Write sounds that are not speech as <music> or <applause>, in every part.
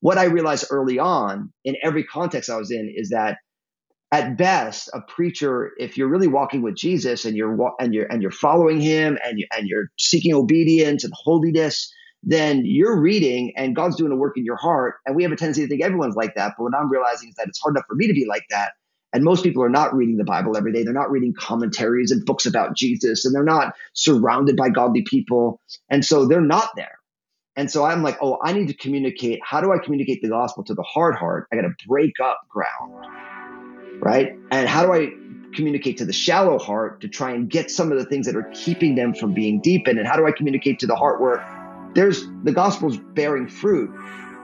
what I realized early on in every context I was in is that at best, a preacher, if you're really walking with Jesus and you're and you're and you're following Him and you and you're seeking obedience and holiness, then you're reading and God's doing a work in your heart. And we have a tendency to think everyone's like that, but what I'm realizing is that it's hard enough for me to be like that. And most people are not reading the Bible every day. They're not reading commentaries and books about Jesus, and they're not surrounded by godly people, and so they're not there. And so I'm like, oh, I need to communicate. How do I communicate the gospel to the hard heart? I got to break up ground right? And how do I communicate to the shallow heart to try and get some of the things that are keeping them from being deepened? And how do I communicate to the heart where there's the gospel's bearing fruit,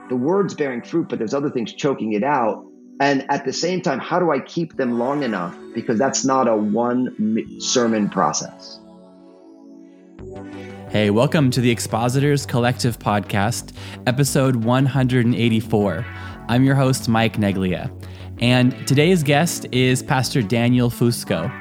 the word's bearing fruit, but there's other things choking it out? And at the same time, how do I keep them long enough? Because that's not a one sermon process. Hey, welcome to the Expositors Collective Podcast, episode 184. I'm your host, Mike Neglia. And today's guest is Pastor Daniel Fusco.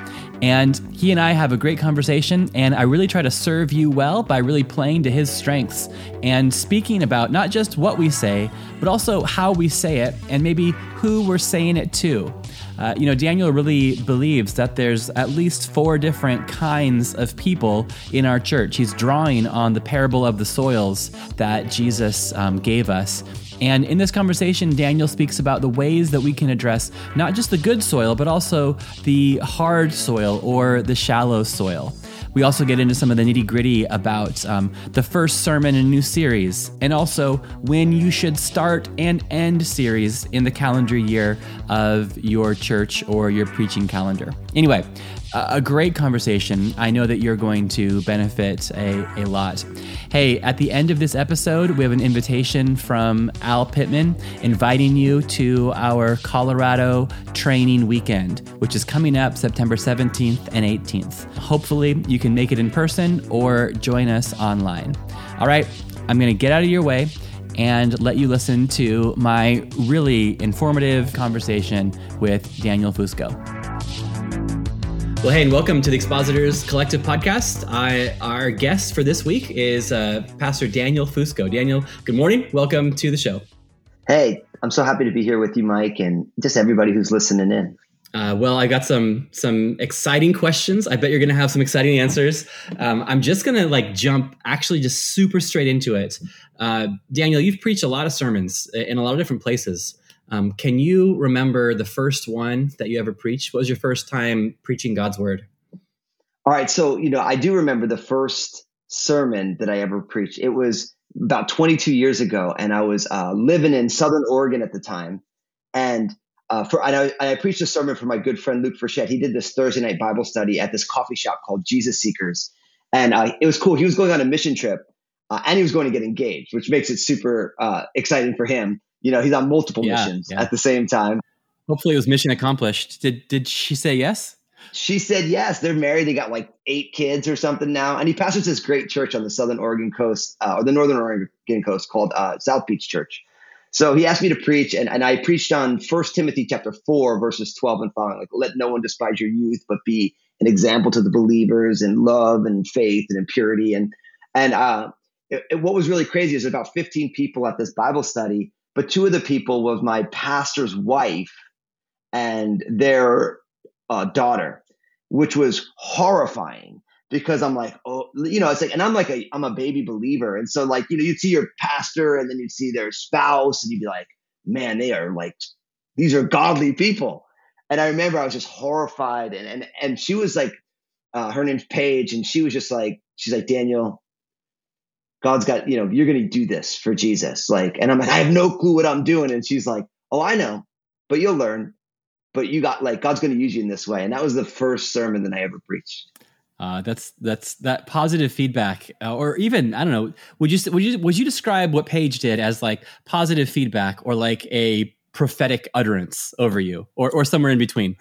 And he and I have a great conversation, and I really try to serve you well by really playing to his strengths and speaking about not just what we say, but also how we say it and maybe who we're saying it to. Uh, you know, Daniel really believes that there's at least four different kinds of people in our church. He's drawing on the parable of the soils that Jesus um, gave us. And in this conversation, Daniel speaks about the ways that we can address not just the good soil, but also the hard soil or the shallow soil. We also get into some of the nitty gritty about um, the first sermon in a new series, and also when you should start and end series in the calendar year of your church or your preaching calendar. Anyway, a great conversation. I know that you're going to benefit a, a lot. Hey, at the end of this episode, we have an invitation from Al Pittman inviting you to our Colorado training weekend, which is coming up September 17th and 18th. Hopefully, you can make it in person or join us online. All right, I'm going to get out of your way and let you listen to my really informative conversation with Daniel Fusco. Well, hey, and welcome to the Expositors Collective podcast. I, our guest for this week is uh, Pastor Daniel Fusco. Daniel, good morning. Welcome to the show. Hey, I'm so happy to be here with you, Mike, and just everybody who's listening in. Uh, well, I got some some exciting questions. I bet you're going to have some exciting answers. Um, I'm just going to like jump, actually, just super straight into it. Uh, Daniel, you've preached a lot of sermons in a lot of different places. Um, can you remember the first one that you ever preached? What was your first time preaching God's word? All right. So, you know, I do remember the first sermon that I ever preached. It was about 22 years ago, and I was uh, living in Southern Oregon at the time. And uh, for and I, I, preached a sermon for my good friend Luke Frechette. He did this Thursday night Bible study at this coffee shop called Jesus Seekers, and uh, it was cool. He was going on a mission trip, uh, and he was going to get engaged, which makes it super uh, exciting for him you know, he's on multiple yeah, missions yeah. at the same time. Hopefully, it was mission accomplished. Did did she say yes? She said yes. They're married. They got like eight kids or something now. And he pastors this great church on the southern Oregon coast uh, or the northern Oregon coast called uh, South Beach Church. So he asked me to preach, and, and I preached on First Timothy chapter four, verses twelve and following. Like, let no one despise your youth, but be an example to the believers in love and faith and in purity. And and uh, it, it, what was really crazy is about fifteen people at this Bible study, but two of the people was my pastor's wife and their uh, daughter, which was horrifying because I'm like, oh, you know, it's like, and I'm like a, I'm a baby believer. And so like, you know, you'd see your pastor and then you'd see their spouse and you'd be like, man, they are like, these are godly people. And I remember I was just horrified and, and, and she was like, uh, her name's Paige. And she was just like, she's like, Daniel, God's got, you know, you're going to do this for Jesus. Like, and I'm like, I have no clue what I'm doing. And she's like, Oh, I know, but you'll learn. But you got like, God's going to use you in this way. And that was the first sermon that I ever preached. Uh, that's that's that positive feedback, uh, or even I don't know. Would you would you would you describe what Paige did as like positive feedback, or like a prophetic utterance over you, or or somewhere in between?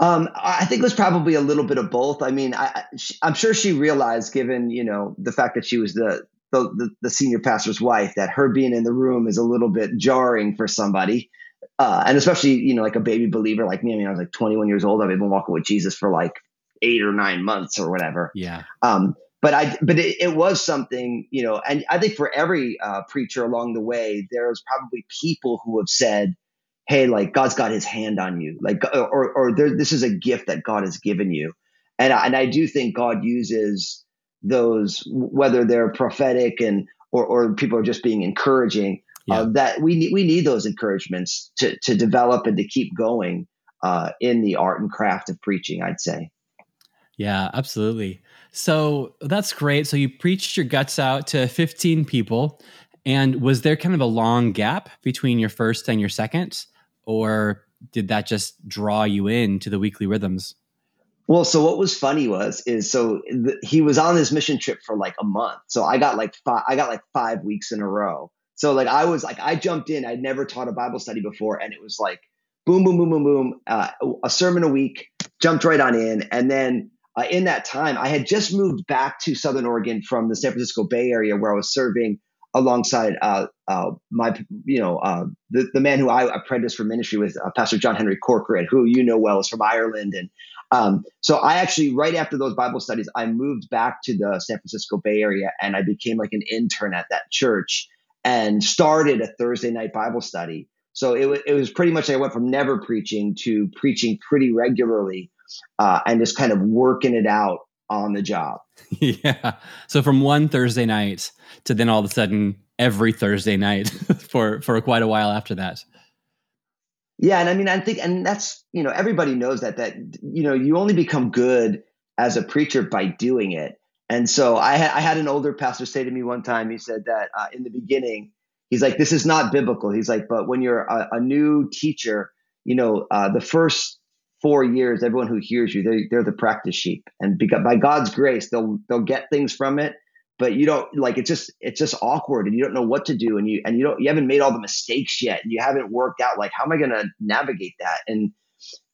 Um, I think it was probably a little bit of both. I mean, I, am sure she realized, given you know the fact that she was the, the the senior pastor's wife, that her being in the room is a little bit jarring for somebody, uh, and especially you know like a baby believer like me. I mean, I was like 21 years old. I've been walking with Jesus for like eight or nine months or whatever. Yeah. Um, but I, but it, it, was something, you know, and I think for every uh, preacher along the way, there's probably people who have said, "Hey, like God's got His hand on you, like, or or there, this is a gift that God has given you," and I, and I do think God uses those, whether they're prophetic and or or people are just being encouraging. Uh, yeah. Uh, that we need we need those encouragements to to develop and to keep going uh, in the art and craft of preaching. I'd say. Yeah, absolutely. So that's great. So you preached your guts out to 15 people. And was there kind of a long gap between your first and your second? Or did that just draw you into the weekly rhythms? Well, so what was funny was is so th- he was on this mission trip for like a month. So I got like five, I got like five weeks in a row. So like I was like I jumped in. I'd never taught a Bible study before, and it was like boom, boom, boom, boom, boom, uh, a sermon a week. Jumped right on in, and then uh, in that time, I had just moved back to Southern Oregon from the San Francisco Bay Area, where I was serving alongside uh, uh, my, you know, uh, the, the man who I apprenticed for ministry with, uh, Pastor John Henry Corcoran, who you know well is from Ireland. And um, so I actually, right after those Bible studies, I moved back to the San Francisco Bay Area and I became like an intern at that church and started a Thursday night Bible study. So it, it was pretty much, I went from never preaching to preaching pretty regularly uh, and just kind of working it out on the job. <laughs> yeah. So from one Thursday night to then all of a sudden every Thursday night <laughs> for for quite a while after that. Yeah, and I mean I think and that's, you know, everybody knows that that you know, you only become good as a preacher by doing it. And so I had I had an older pastor say to me one time he said that uh, in the beginning he's like this is not biblical. He's like but when you're a, a new teacher, you know, uh, the first four years, everyone who hears you, they're, they're the practice sheep. And because, by God's grace, they'll they'll get things from it. But you don't like it's just it's just awkward, and you don't know what to do, and you and you don't you haven't made all the mistakes yet, and you haven't worked out like how am I going to navigate that, and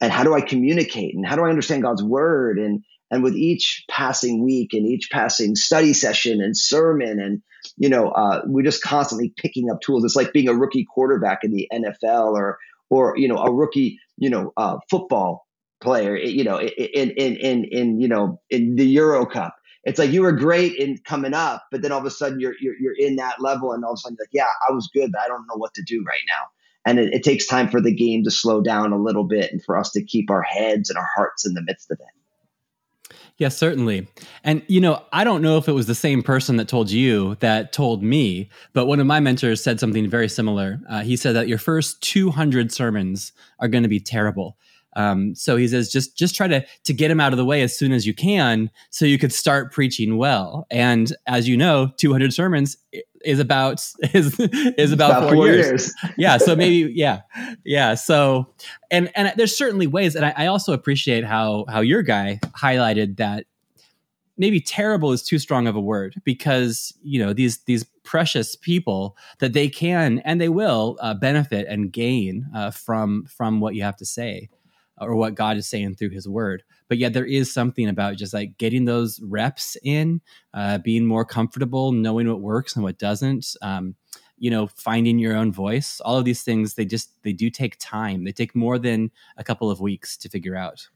and how do I communicate, and how do I understand God's word, and and with each passing week and each passing study session and sermon and you know uh, we're just constantly picking up tools it's like being a rookie quarterback in the nfl or or you know a rookie you know uh, football player you know in in in in you know in the Euro Cup. It's like you were great in coming up, but then all of a sudden you're you're, you're in that level, and all of a sudden like, yeah, I was good, but I don't know what to do right now. And it, it takes time for the game to slow down a little bit, and for us to keep our heads and our hearts in the midst of it. Yes, certainly. And, you know, I don't know if it was the same person that told you that told me, but one of my mentors said something very similar. Uh, he said that your first 200 sermons are going to be terrible. Um, so he says, just just try to to get him out of the way as soon as you can, so you could start preaching well. And as you know, 200 sermons is about <laughs> is is about, about four, four, years. years. <laughs> yeah. So maybe <laughs> yeah, yeah. So and and there's certainly ways, and I, I also appreciate how how your guy highlighted that maybe terrible is too strong of a word because you know these these precious people that they can and they will uh, benefit and gain uh, from from what you have to say or what God is saying through his word. But yet there is something about just like getting those reps in, uh, being more comfortable, knowing what works and what doesn't. Um, you know, finding your own voice. All of these things, they just they do take time. They take more than a couple of weeks to figure out.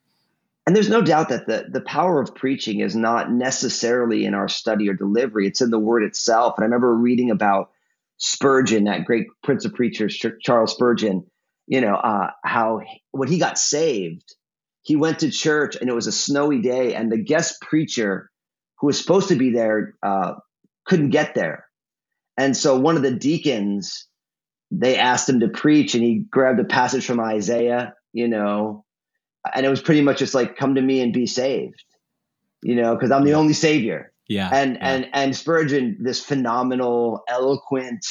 And there's no doubt that the, the power of preaching is not necessarily in our study or delivery. It's in the word itself. And I remember reading about Spurgeon, that great Prince of Preachers, Charles Spurgeon, you know, uh, how when he got saved, he went to church and it was a snowy day, and the guest preacher who was supposed to be there uh, couldn't get there. And so one of the deacons, they asked him to preach, and he grabbed a passage from Isaiah, you know, and it was pretty much just like, "Come to me and be saved," you know, because I'm the only savior. Yeah. And yeah. and and Spurgeon, this phenomenal, eloquent,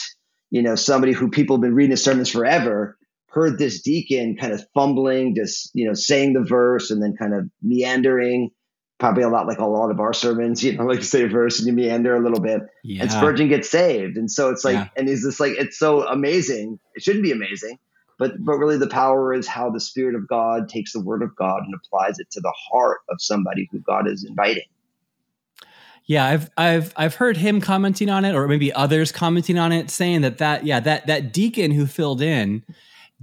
you know, somebody who people have been reading his sermons forever, heard this deacon kind of fumbling, just you know, saying the verse and then kind of meandering. Probably a lot like a lot of our sermons, <laughs> you know, like you say a verse and you meander a little bit, yeah. and Spurgeon gets saved, and so it's like, yeah. and he's just like, it's so amazing. It shouldn't be amazing, but but really the power is how the Spirit of God takes the Word of God and applies it to the heart of somebody who God is inviting. Yeah, I've I've I've heard him commenting on it, or maybe others commenting on it, saying that that yeah that that deacon who filled in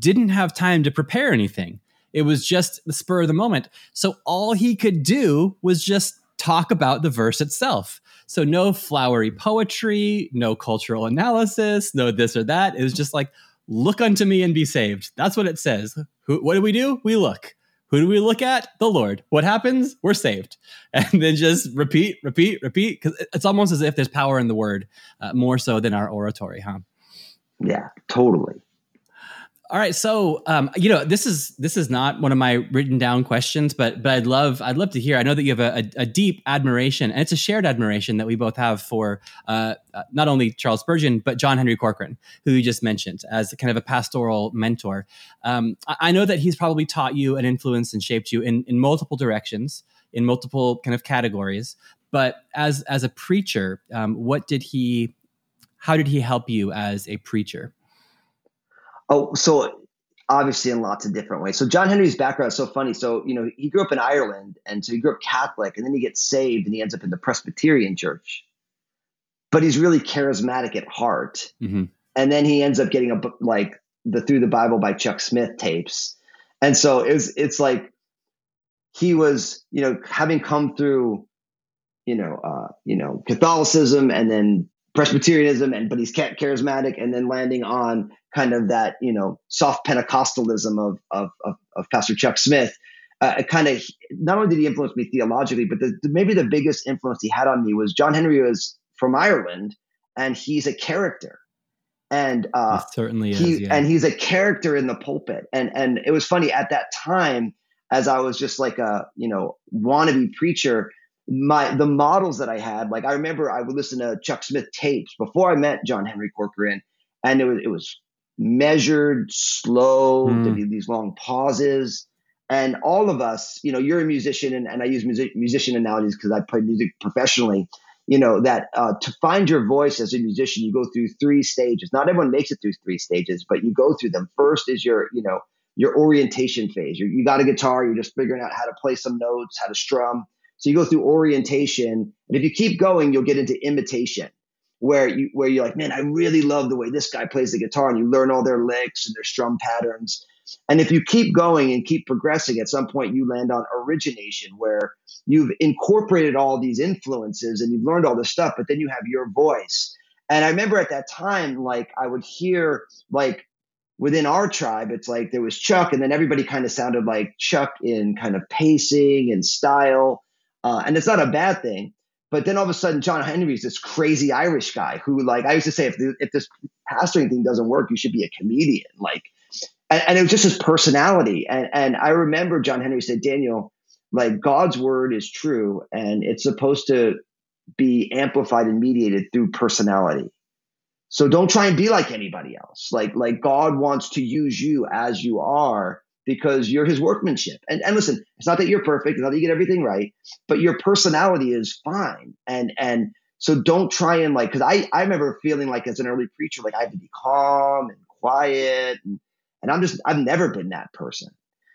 didn't have time to prepare anything. It was just the spur of the moment. So all he could do was just talk about the verse itself. So no flowery poetry, no cultural analysis, no this or that. It was just like, look unto me and be saved. That's what it says. Who, what do we do? We look. Who do we look at? The Lord. What happens? We're saved. <laughs> And then just repeat, repeat, repeat. Because it's almost as if there's power in the word uh, more so than our oratory, huh? Yeah, totally. All right, so um, you know this is this is not one of my written down questions, but but I'd love I'd love to hear. I know that you have a, a, a deep admiration, and it's a shared admiration that we both have for uh, uh, not only Charles Spurgeon but John Henry Corcoran, who you just mentioned as kind of a pastoral mentor. Um, I, I know that he's probably taught you and influenced and shaped you in in multiple directions, in multiple kind of categories. But as as a preacher, um, what did he? How did he help you as a preacher? Oh, so obviously in lots of different ways. So John Henry's background is so funny. So, you know, he grew up in Ireland and so he grew up Catholic and then he gets saved and he ends up in the Presbyterian church. But he's really charismatic at heart. Mm-hmm. And then he ends up getting a book like the Through the Bible by Chuck Smith tapes. And so it's it's like he was, you know, having come through, you know, uh, you know, Catholicism and then Presbyterianism, and but he's charismatic, and then landing on kind of that you know soft Pentecostalism of of of, of Pastor Chuck Smith. Uh, kind of not only did he influence me theologically, but the, maybe the biggest influence he had on me was John Henry was from Ireland, and he's a character, and uh, certainly he, is, yeah. and he's a character in the pulpit, and and it was funny at that time as I was just like a you know wannabe preacher my the models that I had, like I remember I would listen to Chuck Smith tapes before I met John Henry Corcoran, and it was it was measured, slow, mm. these long pauses. And all of us, you know, you're a musician, and, and I use music, musician analogies because I play music professionally. You know that uh, to find your voice as a musician, you go through three stages. Not everyone makes it through three stages, but you go through them. First is your, you know, your orientation phase. You're, you got a guitar, you're just figuring out how to play some notes, how to strum so you go through orientation, and if you keep going, you'll get into imitation, where you where you're like, man, I really love the way this guy plays the guitar, and you learn all their licks and their strum patterns. And if you keep going and keep progressing, at some point you land on origination, where you've incorporated all these influences and you've learned all this stuff, but then you have your voice. And I remember at that time, like I would hear like within our tribe, it's like there was Chuck, and then everybody kind of sounded like Chuck in kind of pacing and style. Uh, and it's not a bad thing. But then all of a sudden, John Henry is this crazy Irish guy who, like, I used to say, if, the, if this pastoring thing doesn't work, you should be a comedian. Like, and, and it was just his personality. And, and I remember John Henry said, Daniel, like, God's word is true, and it's supposed to be amplified and mediated through personality. So don't try and be like anybody else. Like, like God wants to use you as you are because you're his workmanship. And, and listen, it's not that you're perfect, it's not that you get everything right, but your personality is fine. And and so don't try and like because I, I remember feeling like as an early preacher, like I have to be calm and quiet. And, and I'm just I've never been that person.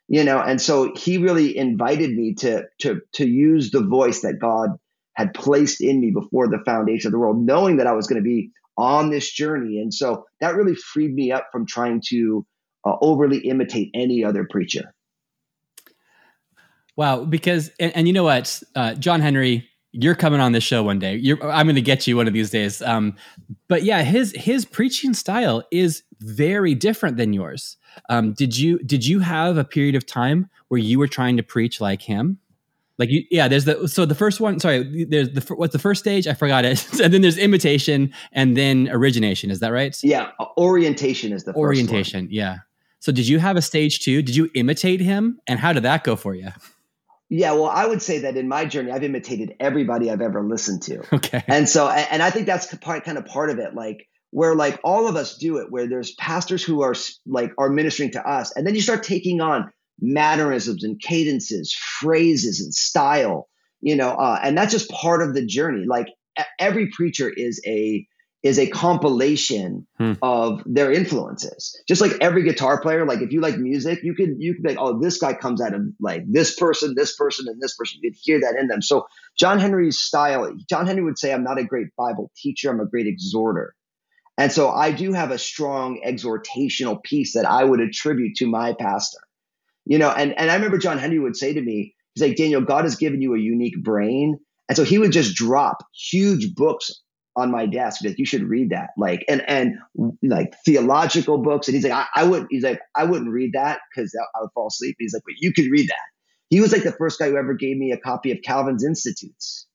You know, and so he really invited me to to to use the voice that God had placed in me before the foundation of the world, knowing that I was going to be on this journey. And so that really freed me up from trying to uh, overly imitate any other preacher. Wow, because and, and you know what, uh, John Henry, you're coming on this show one day. You're, I'm going to get you one of these days. Um, but yeah, his his preaching style is very different than yours. Um, did you did you have a period of time where you were trying to preach like him? Like you, yeah. There's the so the first one. Sorry, there's the what's the first stage? I forgot it. <laughs> and then there's imitation, and then origination. Is that right? Yeah, orientation is the orientation. Yeah. So did you have a stage two? Did you imitate him? And how did that go for you? Yeah, well, I would say that in my journey, I've imitated everybody I've ever listened to. <laughs> Okay. And so, and I think that's part, kind of part of it, like where like all of us do it, where there's pastors who are like are ministering to us, and then you start taking on mannerisms and cadences, phrases and style, you know, uh, and that's just part of the journey. Like every preacher is a is a compilation hmm. of their influences. Just like every guitar player, like if you like music, you can you can be like, oh, this guy comes out of like this person, this person, and this person. You could hear that in them. So John Henry's style, John Henry would say, I'm not a great Bible teacher, I'm a great exhorter. And so I do have a strong exhortational piece that I would attribute to my pastor. You know, and, and I remember John Henry would say to me, he's like, Daniel, God has given you a unique brain And so he would just drop huge books on my desk like you should read that. Like and and like theological books and he's like I, I wouldn't he's like I wouldn't read that because I would fall asleep. He's like but you could read that. He was like the first guy who ever gave me a copy of Calvin's Institutes.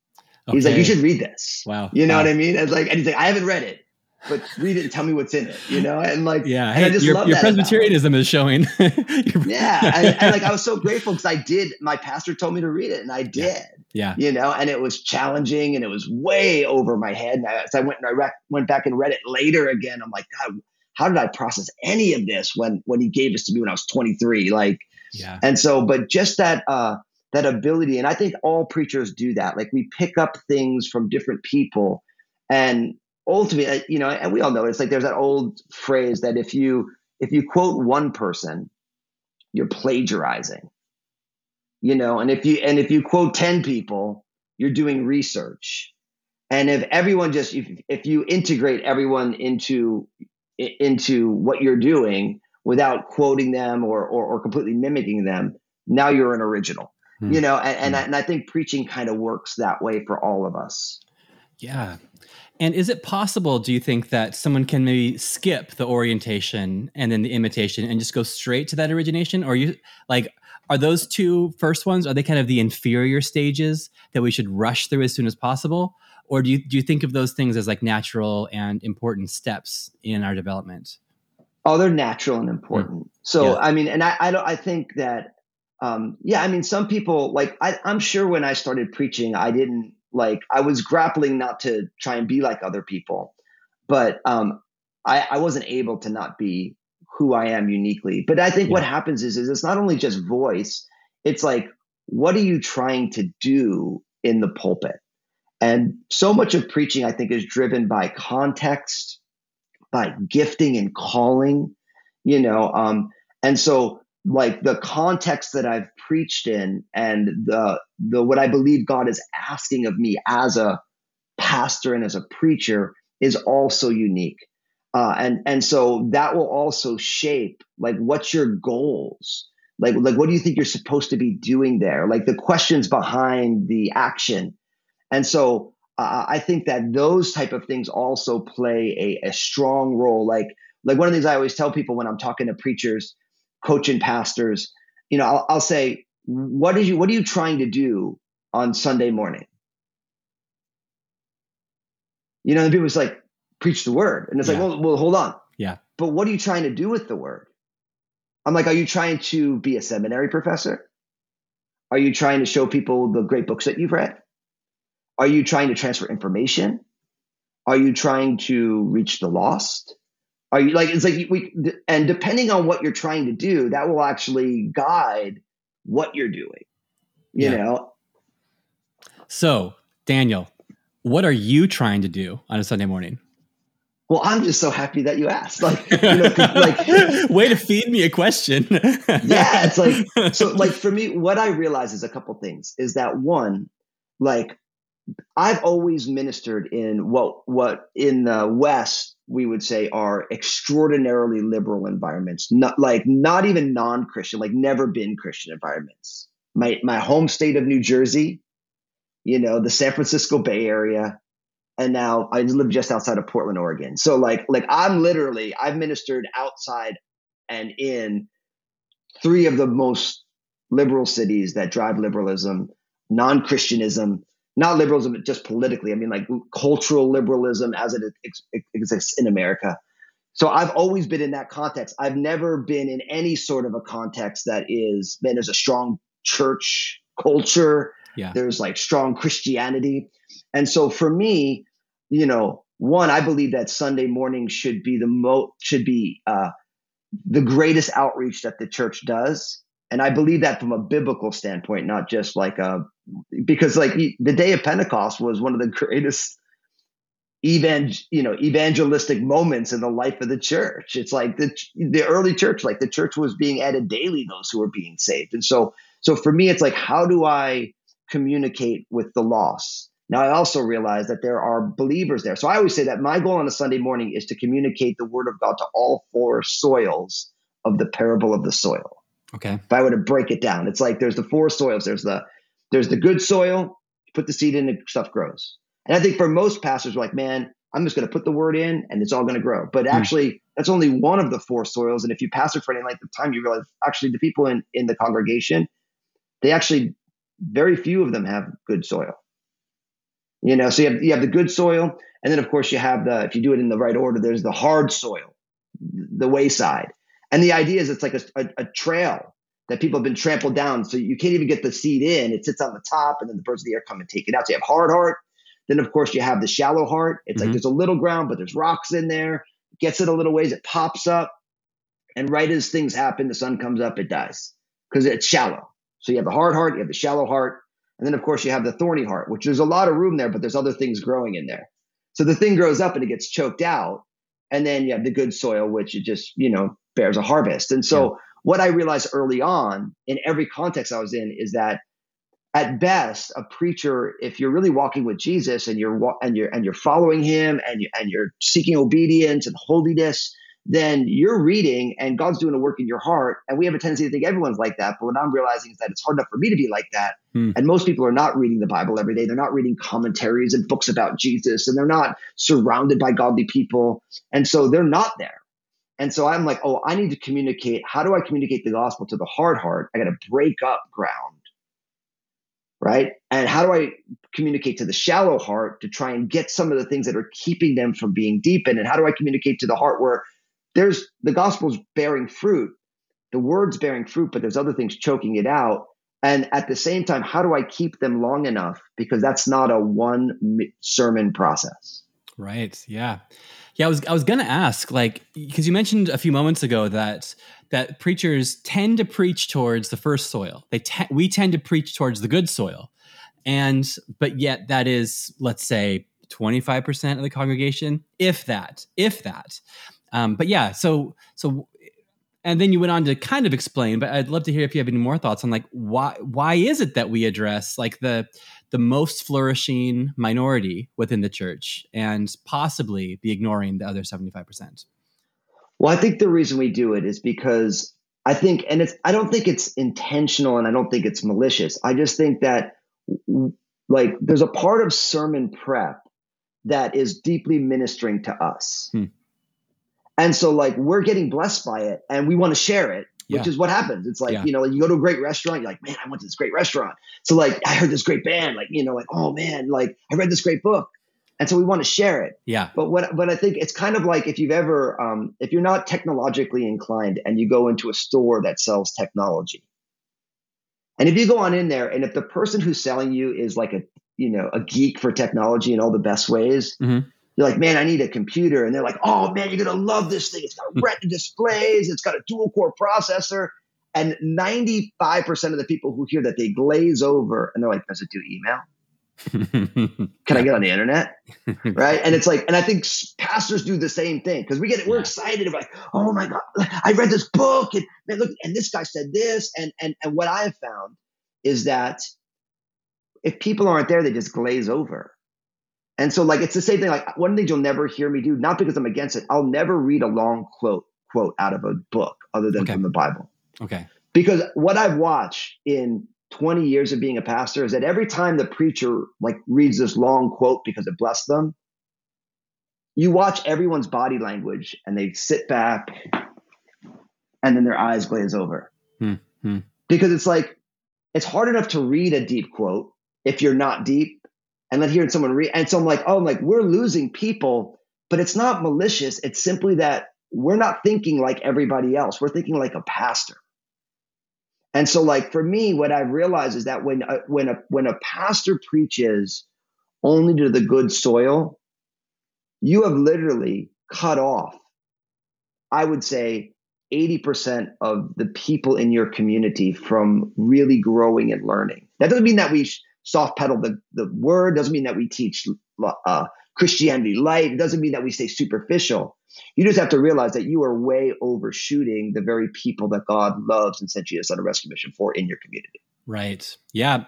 Okay. he's like you should read this. Wow. You know wow. what I mean? And like and he's like I haven't read it but read it and tell me what's in it, you know? And like, yeah, and I just your, love your Presbyterianism is showing. <laughs> yeah. And, and, like, I was so grateful because I did, my pastor told me to read it and I did, yeah. you know, and it was challenging and it was way over my head. And I, so I went and I re- went back and read it later again. I'm like, God, how did I process any of this when, when he gave this to me when I was 23? Like, yeah. And so, but just that, uh, that ability. And I think all preachers do that. Like we pick up things from different people and ultimately, you know, and we all know it, it's like there's that old phrase that if you if you quote one person, you're plagiarizing. You know, and if you and if you quote 10 people, you're doing research. And if everyone just if, if you integrate everyone into into what you're doing without quoting them or or, or completely mimicking them, now you're an original. Hmm. You know, and, and, I, and I think preaching kind of works that way for all of us. Yeah. And is it possible, do you think, that someone can maybe skip the orientation and then the imitation and just go straight to that origination? Or you like are those two first ones, are they kind of the inferior stages that we should rush through as soon as possible? Or do you do you think of those things as like natural and important steps in our development? Oh, they're natural and important. Mm. So yeah. I mean, and I I don't I think that um yeah, I mean some people like I, I'm sure when I started preaching, I didn't like I was grappling not to try and be like other people, but um, I, I wasn't able to not be who I am uniquely. But I think yeah. what happens is, is it's not only just voice; it's like what are you trying to do in the pulpit? And so much of preaching, I think, is driven by context, by gifting and calling, you know. Um, and so like the context that I've preached in and the the what I believe God is asking of me as a pastor and as a preacher is also unique. Uh, and and so that will also shape like what's your goals? Like like what do you think you're supposed to be doing there? Like the questions behind the action. And so uh, i think that those type of things also play a, a strong role. Like like one of the things i always tell people when i'm talking to preachers coaching pastors, you know, I'll, I'll say, what are you what are you trying to do on Sunday morning? You know, and people's like, preach the word. And it's yeah. like, well, well, hold on. Yeah. But what are you trying to do with the word? I'm like, are you trying to be a seminary professor? Are you trying to show people the great books that you've read? Are you trying to transfer information? Are you trying to reach the lost? Are you like it's like we and depending on what you're trying to do, that will actually guide what you're doing. You yeah. know. So, Daniel, what are you trying to do on a Sunday morning? Well, I'm just so happy that you asked. Like, <laughs> you know, like way to feed me a question. yeah, it's like <laughs> so. Like for me, what I realize is a couple things. Is that one, like I've always ministered in what what in the West we would say are extraordinarily liberal environments, not like not even non-Christian, like never been Christian environments. My my home state of New Jersey, you know, the San Francisco Bay Area, and now I live just outside of Portland, Oregon. So like like I'm literally I've ministered outside and in three of the most liberal cities that drive liberalism, non-Christianism, not liberalism just politically. I mean, like cultural liberalism as it exists in America. So I've always been in that context. I've never been in any sort of a context that is, man, there's a strong church culture. Yeah. There's like strong Christianity. And so for me, you know, one, I believe that Sunday morning should be the mo should be uh, the greatest outreach that the church does. And I believe that from a biblical standpoint, not just like a because like the day of Pentecost was one of the greatest evang you know evangelistic moments in the life of the church. It's like the the early church, like the church was being added daily those who were being saved. And so so for me, it's like how do I communicate with the lost? Now I also realize that there are believers there. So I always say that my goal on a Sunday morning is to communicate the word of God to all four soils of the parable of the soil. Okay. If I were to break it down, it's like there's the four soils. There's the there's the good soil, you put the seed in, and stuff grows. And I think for most pastors, like, man, I'm just going to put the word in and it's all going to grow. But hmm. actually, mm. that's only one of the four soils. And if you pastor for any length of time, you realize actually the people in, in the congregation, they actually, very few of them have good soil. You know, so you have, you have the good soil. And then, of course, you have the, if you do it in the right order, there's the hard soil, the wayside. And the idea is it's like a, a, a trail that people have been trampled down. So you can't even get the seed in. It sits on the top, and then the birds of the air come and take it out. So you have hard heart, then, of course, you have the shallow heart. It's mm-hmm. like there's a little ground, but there's rocks in there. gets it a little ways, it pops up. And right as things happen, the sun comes up, it dies because it's shallow. So you have the hard heart, you have the shallow heart. And then, of course, you have the thorny heart, which there's a lot of room there, but there's other things growing in there. So the thing grows up and it gets choked out. And then you have the good soil, which it just, you know, bears a harvest. And so yeah. What I realized early on in every context I was in is that at best a preacher if you're really walking with jesus and you're and you're and you're following him and you and you're seeking obedience and holiness then you're reading and god's doing a work in your heart. And we have a tendency to think everyone's like that. But what i'm realizing is that it's hard enough for me to be like that. Hmm. and most people are not reading the bible every day. They're not reading commentaries and books about jesus. And they're not surrounded by godly people. And so they're not there and so i'm like oh i need to communicate how do i communicate the gospel to the hard heart i got to break up ground right? And how do I communicate to the shallow heart to try and get some of the things that are keeping them from being deepened? And how do I communicate to the heart where there's the gospel's bearing fruit, the word's bearing fruit, but there's other things choking it out. And at the same time, how do I keep them long enough? Because that's not a one sermon process. Right. Yeah. Yeah. I was, I was to ask, like, because you mentioned a few moments ago that that preachers tend to preach towards the first soil. They te- we tend to preach towards the good soil, and but yet that is let's say twenty five percent of the congregation, if that, if that. Um, but yeah, so so, and then you went on to kind of explain. But I'd love to hear if you have any more thoughts on like why why is it that we address like the the most flourishing minority within the church and possibly be ignoring the other 75%. Well, I think the reason we do it is because I think, and it's, I don't think it's intentional and I don't think it's malicious. I just think that, like, there's a part of sermon prep that is deeply ministering to us. Hmm. And so, like, we're getting blessed by it and we want to share it, which yeah. is what happens. It's like, yeah. you know, you go to a great restaurant, you're like, man, I went to this great restaurant. So, like, I heard this great band, like, you know, like, oh man, like, I read this great book and so we want to share it. Yeah. But what but I think it's kind of like if you've ever um, if you're not technologically inclined and you go into a store that sells technology, and if you go on in there and if the person who's selling you is like a you know a geek for technology in all the best ways. Mm-hmm. You're like, man, I need a computer. And they're like, oh, man, you're going to love this thing. It's got hmm. retina displays. It's got a dual core processor. And 95% of the people who hear that, they glaze over and they're like, does it do email? <laughs> Can I get on the internet? <laughs> Right. And it's like, and I think pastors do the same thing because we get it, we're excited about, oh my God, I read this book and man, look, and this guy said this. And and and what I have found is that if people aren't there, they just glaze over. And so, like, it's the same thing. Like, one of the things you'll never hear me do, not because I'm against it, I'll never read a long quote quote out of a book other than okay. from the Bible. Okay. Because what I've watched in 20 years of being a pastor is that every time the preacher like reads this long quote because it blessed them, you watch everyone's body language and they sit back and then their eyes glaze over. Mm-hmm. Because it's like, it's hard enough to read a deep quote if you're not deep and then hearing someone read. And so I'm like, oh, I'm like, we're losing people, but it's not malicious. It's simply that we're not thinking like everybody else. We're thinking like a pastor. And so, like for me, what I've realized is that when a, when a when a pastor preaches only to the good soil, you have literally cut off. I would say 80% of the people in your community from really growing and learning. That doesn't mean that we soft pedal the, the word, doesn't mean that we teach uh, Christianity light, it doesn't mean that we stay superficial. You just have to realize that you are way overshooting the very people that God loves and sent you to on a rescue mission for in your community. Right. Yeah.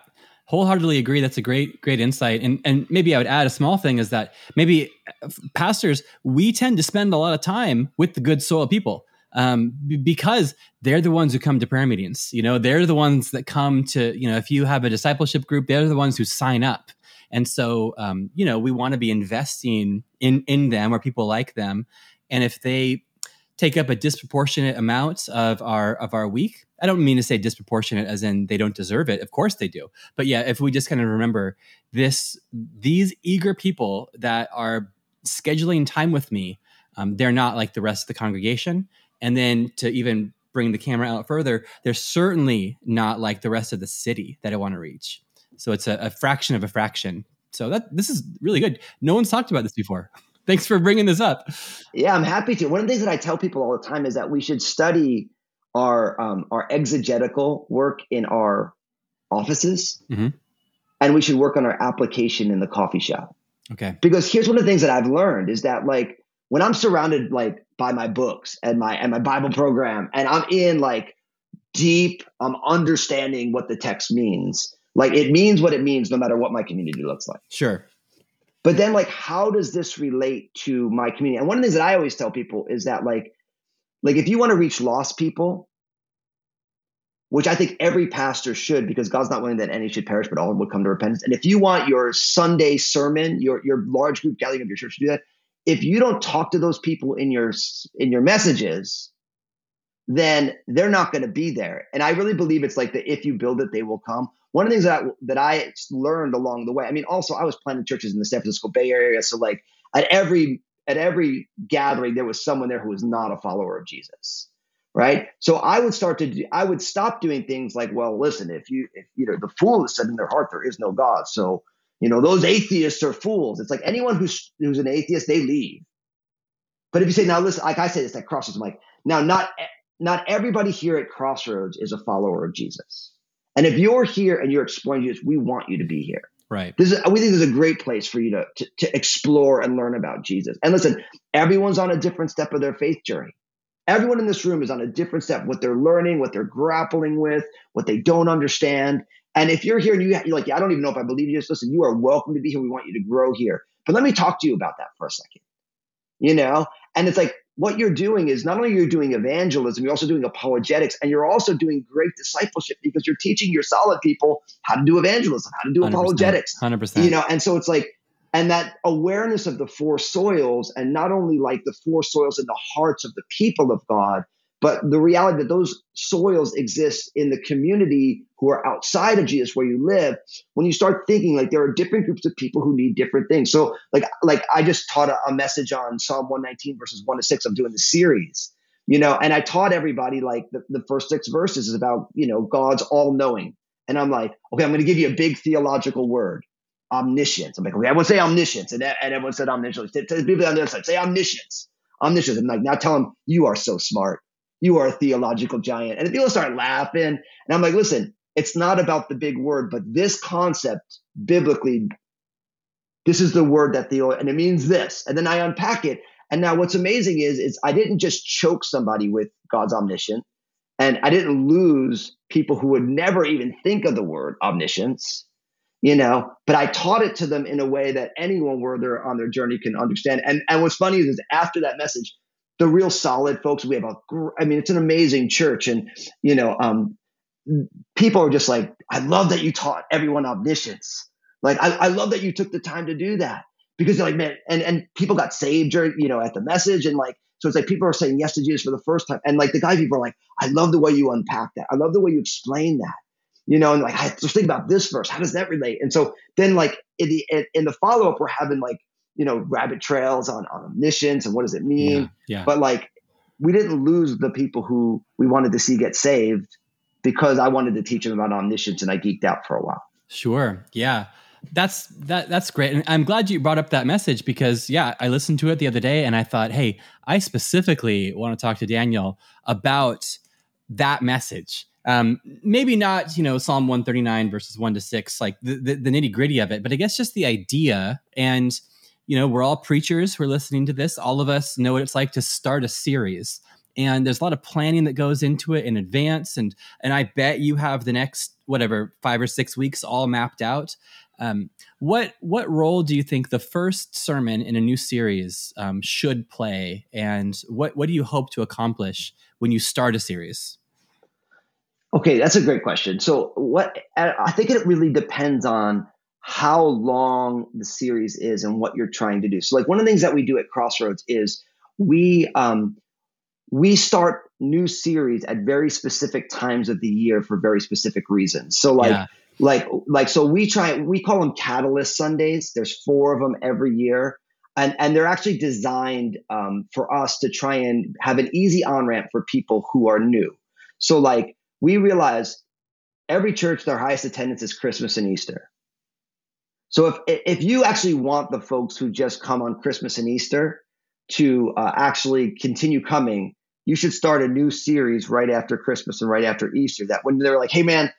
Wholeheartedly agree. That's a great, great insight. And and maybe I would add a small thing is that maybe uh, pastors we tend to spend a lot of time with the good soil people. Um, b- because they're the ones who come to prayer meetings. You know, they're the ones that come to, you know, if you have a discipleship group, they're the ones who sign up. And so, um, you know, we want to be investing in in them or people like them. And if they take up a disproportionate amount of our of our week, I don't mean to say disproportionate as in they don't deserve it. Of course they do. But yeah, if we just kind of remember this, these eager people that are scheduling time with me, um, they're not like the rest of the congregation. And then to even bring the camera out further, they're certainly not like the rest of the city that I want to reach. So it's a, a fraction of a fraction. So that this is really good. No one's talked about this before. <laughs> Thanks for bringing this up. Yeah, I'm happy to. One of the things that I tell people all the time is that we should study our um, our exegetical work in our offices, mm-hmm. and we should work on our application in the coffee shop. Okay. Because here's one of the things that I've learned is that like when I'm surrounded like by my books and my and my Bible program, and I'm in like deep, I'm understanding what the text means. Like it means what it means, no matter what my community looks like. Sure. But then, like, how does this relate to my community? And one of the things that I always tell people is that, like, like if you want to reach lost people, which I think every pastor should, because God's not willing that any should perish, but all would come to repentance. And if you want your Sunday sermon, your your large group gathering of your church to do that, if you don't talk to those people in your in your messages, then they're not going to be there. And I really believe it's like the if you build it, they will come. One of the things that I, that I learned along the way. I mean, also I was planting churches in the San Francisco Bay Area, so like at every at every gathering there was someone there who was not a follower of Jesus right? So I would start to do, I would stop doing things like, well, listen, if you if you know the fool has said in their heart there is no God, so you know those atheists are fools. It's like anyone who's who's an atheist, they leave. But if you say now, listen, like I say this at Crossroads, I'm like, now not not everybody here at Crossroads is a follower of Jesus. And if you're here and you're exploring Jesus, we want you to be here. Right. This is we think this is a great place for you to, to to explore and learn about Jesus. And listen, everyone's on a different step of their faith journey. Everyone in this room is on a different step, what they're learning, what they're grappling with, what they don't understand. And if you're here and you, you're like, yeah, I don't even know if I believe you, just listen, you are welcome to be here. We want you to grow here. But let me talk to you about that for a second. You know? And it's like what you're doing is not only you're doing evangelism, you're also doing apologetics, and you're also doing great discipleship because you're teaching your solid people how to do evangelism, how to do 100%, apologetics. 100%. You know, and so it's like and that awareness of the four soils and not only like the four soils in the hearts of the people of god but the reality that those soils exist in the community who are outside of jesus where you live when you start thinking like there are different groups of people who need different things so like like i just taught a, a message on psalm 119 verses 1 to 6 i'm doing the series you know and i taught everybody like the, the first six verses is about you know god's all-knowing and i'm like okay i'm going to give you a big theological word omniscience. I'm like, okay, I would say omniscience. And, and everyone said omniscience. To, to people on the other side, say omniscience. Omniscience. I'm like, now tell them, you are so smart. You are a theological giant. And the people start laughing. And I'm like, listen, it's not about the big word, but this concept biblically, this is the word that the, and it means this. And then I unpack it. And now what's amazing is, is I didn't just choke somebody with God's omniscience. And I didn't lose people who would never even think of the word omniscience you know but i taught it to them in a way that anyone where they're on their journey can understand and and what's funny is, is after that message the real solid folks. We have a i mean it's an amazing church. And you know um people are just like i love that you taught everyone omniscience like I, I love that you took the time to do that because they're like man and and people got saved during you know at the message and like so it's like people are saying yes to jesus for the first time. And like the guy people are like i love the way you unpack that. I love the way you explain that. You know, and like, I just think about this verse. How does that relate? And so then, like in the in the follow up, we're having like you know rabbit trails on on omniscience and what does it mean? Yeah, yeah. But like, we didn't lose the people who we wanted to see get saved because I wanted to teach them about omniscience, and I geeked out for a while. Sure. Yeah. That's that that's great. And I'm glad you brought up that message because yeah, I listened to it the other day and I thought, "Hey, I specifically want to talk to Daniel about that message um, maybe not you know psalm 139 verses 1 to 6 like the, the, the nitty gritty of it but i guess just the idea and you know we're all preachers who are listening to this. All of us know what it's like to start a series. And there's a lot of planning that goes into it in advance. And and i bet you have the next whatever five or six weeks all mapped out. Um, what what role do you think the first sermon in a new series um, should play, and what what do you hope to accomplish when you start a series? Okay, that's a great question. So, what I think it really depends on how long the series is and what you're trying to do. So, like one of the things that we do at Crossroads is we um, we start new series at very specific times of the year for very specific reasons. So, like. Yeah like like so we try we call them catalyst sundays there's four of them every year and and they're actually designed um, for us to try and have an easy on ramp for people who are new so like we realize every church their highest attendance is christmas and easter so if if you actually want the folks who just come on christmas and easter to uh, actually continue coming you should start a new series right after christmas and right after easter that when they're like hey man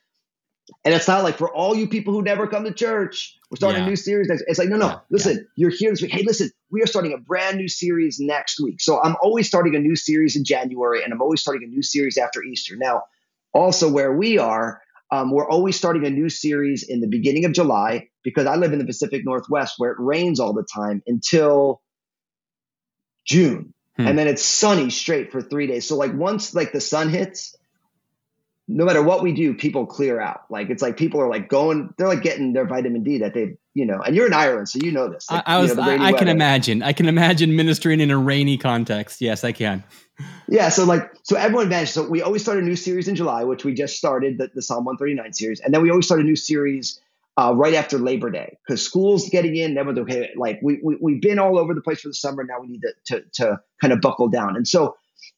and it's not like for all you people who never come to church, we're starting yeah. a new series. It's like, no, no, yeah. listen, yeah. you're here this week. Hey, listen, we are starting a brand new series next week. So I'm always starting a new series in January and I'm always starting a new series after Easter. Now, also where we are, um, we're always starting a new series in the beginning of July because I live in the Pacific Northwest where it rains all the time until June. Hmm. And then it's sunny straight for three days. So like once like the sun hits, no matter what we do, people clear out. Like it's like people are like going, they're like getting their vitamin D that they, you know, and you're in Ireland, so you know this. Like, I, I, was, you know, I, I can imagine. I can imagine ministering in a rainy context. Yes, I can. Yeah, so like, so everyone vanished. So we always start a new series in July, which we just started the, the Psalm 139 series, and then we always start a new series uh, right after Labor Day because school's getting in. Everyone's okay. Like we, we we've been all over the place for the summer. Now we need to to, to kind of buckle down, and so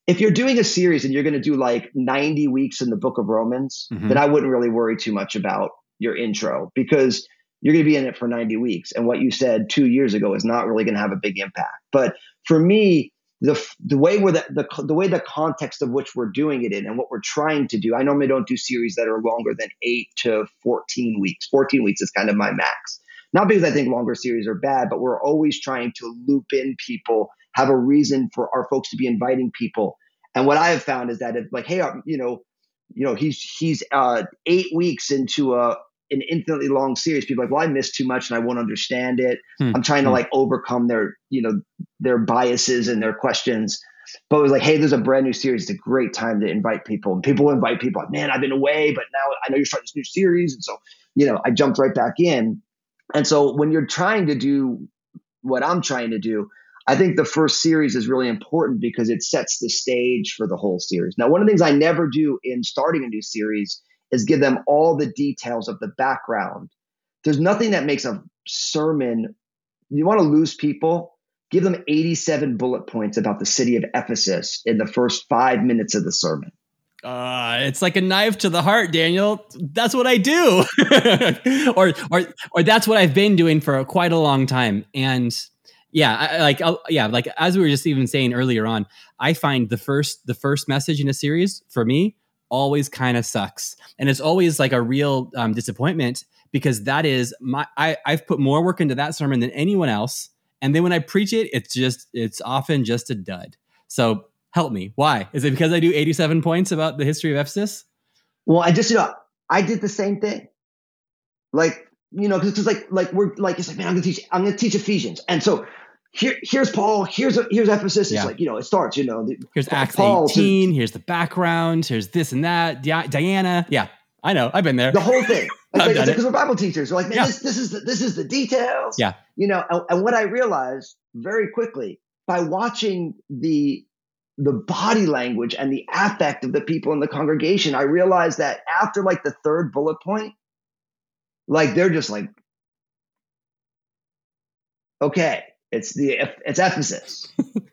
if you're doing a series and you're going to do like 90 weeks in the book of Romans, mm-hmm. then I wouldn't really worry too much about your intro because you're going to be in it for 90 weeks. And what you said two years ago is not really going to have a big impact. But for me, the, the way we're the, the, the way the context of which we're doing it in and what we're trying to do, I normally don't do series that are longer than eight to 14 weeks. 14 weeks is kind of my max. Not because I think longer series are bad, but we're always trying to loop in people have a reason for our folks to be inviting people. And what I have found is that if like, hey, um, you know, you know, he's he's uh, eight weeks into a an infinitely long series. People are like, well, I missed too much and I won't understand it. Hmm. I'm trying to hmm. like overcome their, you know, their biases and their questions. But it was like, hey, there's a brand new series. It's a great time to invite people. And people invite people like, man, I've been away, but now I know you're starting this new series. And so, you know, I jumped right back in. And so when you're trying to do what I'm trying to do, I think the first series is really important because it sets the stage for the whole series. Now, one of the things I never do in starting a new series is give them all the details of the background. There's nothing that makes a sermon, you want to lose people, give them 87 bullet points about the city of Ephesus in the first five minutes of the sermon. Uh, it's like a knife to the heart, Daniel. That's what I do, <laughs> or or or that's what I've been doing for quite a long time. And yeah I, like I'll, yeah like as we were just even saying earlier on i find the first the first message in a series for me always kind of sucks. And it's always like a real um, disappointment because that is my I, i've put more work into that sermon than anyone else. And then when i preach it it's just it's often just a dud. So help me. Why? Is it because i do 87 points about the history of ephesus? Well i just you know i did the same thing. Like you know because it's like like we're like it's like man i'm gonna teach i'm gonna teach ephesians. And so here, here's Paul, here's here's Ephesus. It's yeah. like you know, it starts. You know, the, here's Acts Paul 18. To, here's the background. Here's this and that. Di- Diana. Yeah, I know. I've been there. The whole thing. <laughs> Because like, we're Bible teachers. We're like, man, yeah. this, this is the, this is the details. Yeah. You know, and, and what I realized very quickly by watching the the body language and the affect of the people in the congregation, I realized that after like the third bullet point, like they're just like, okay, it's the it's Ephesus.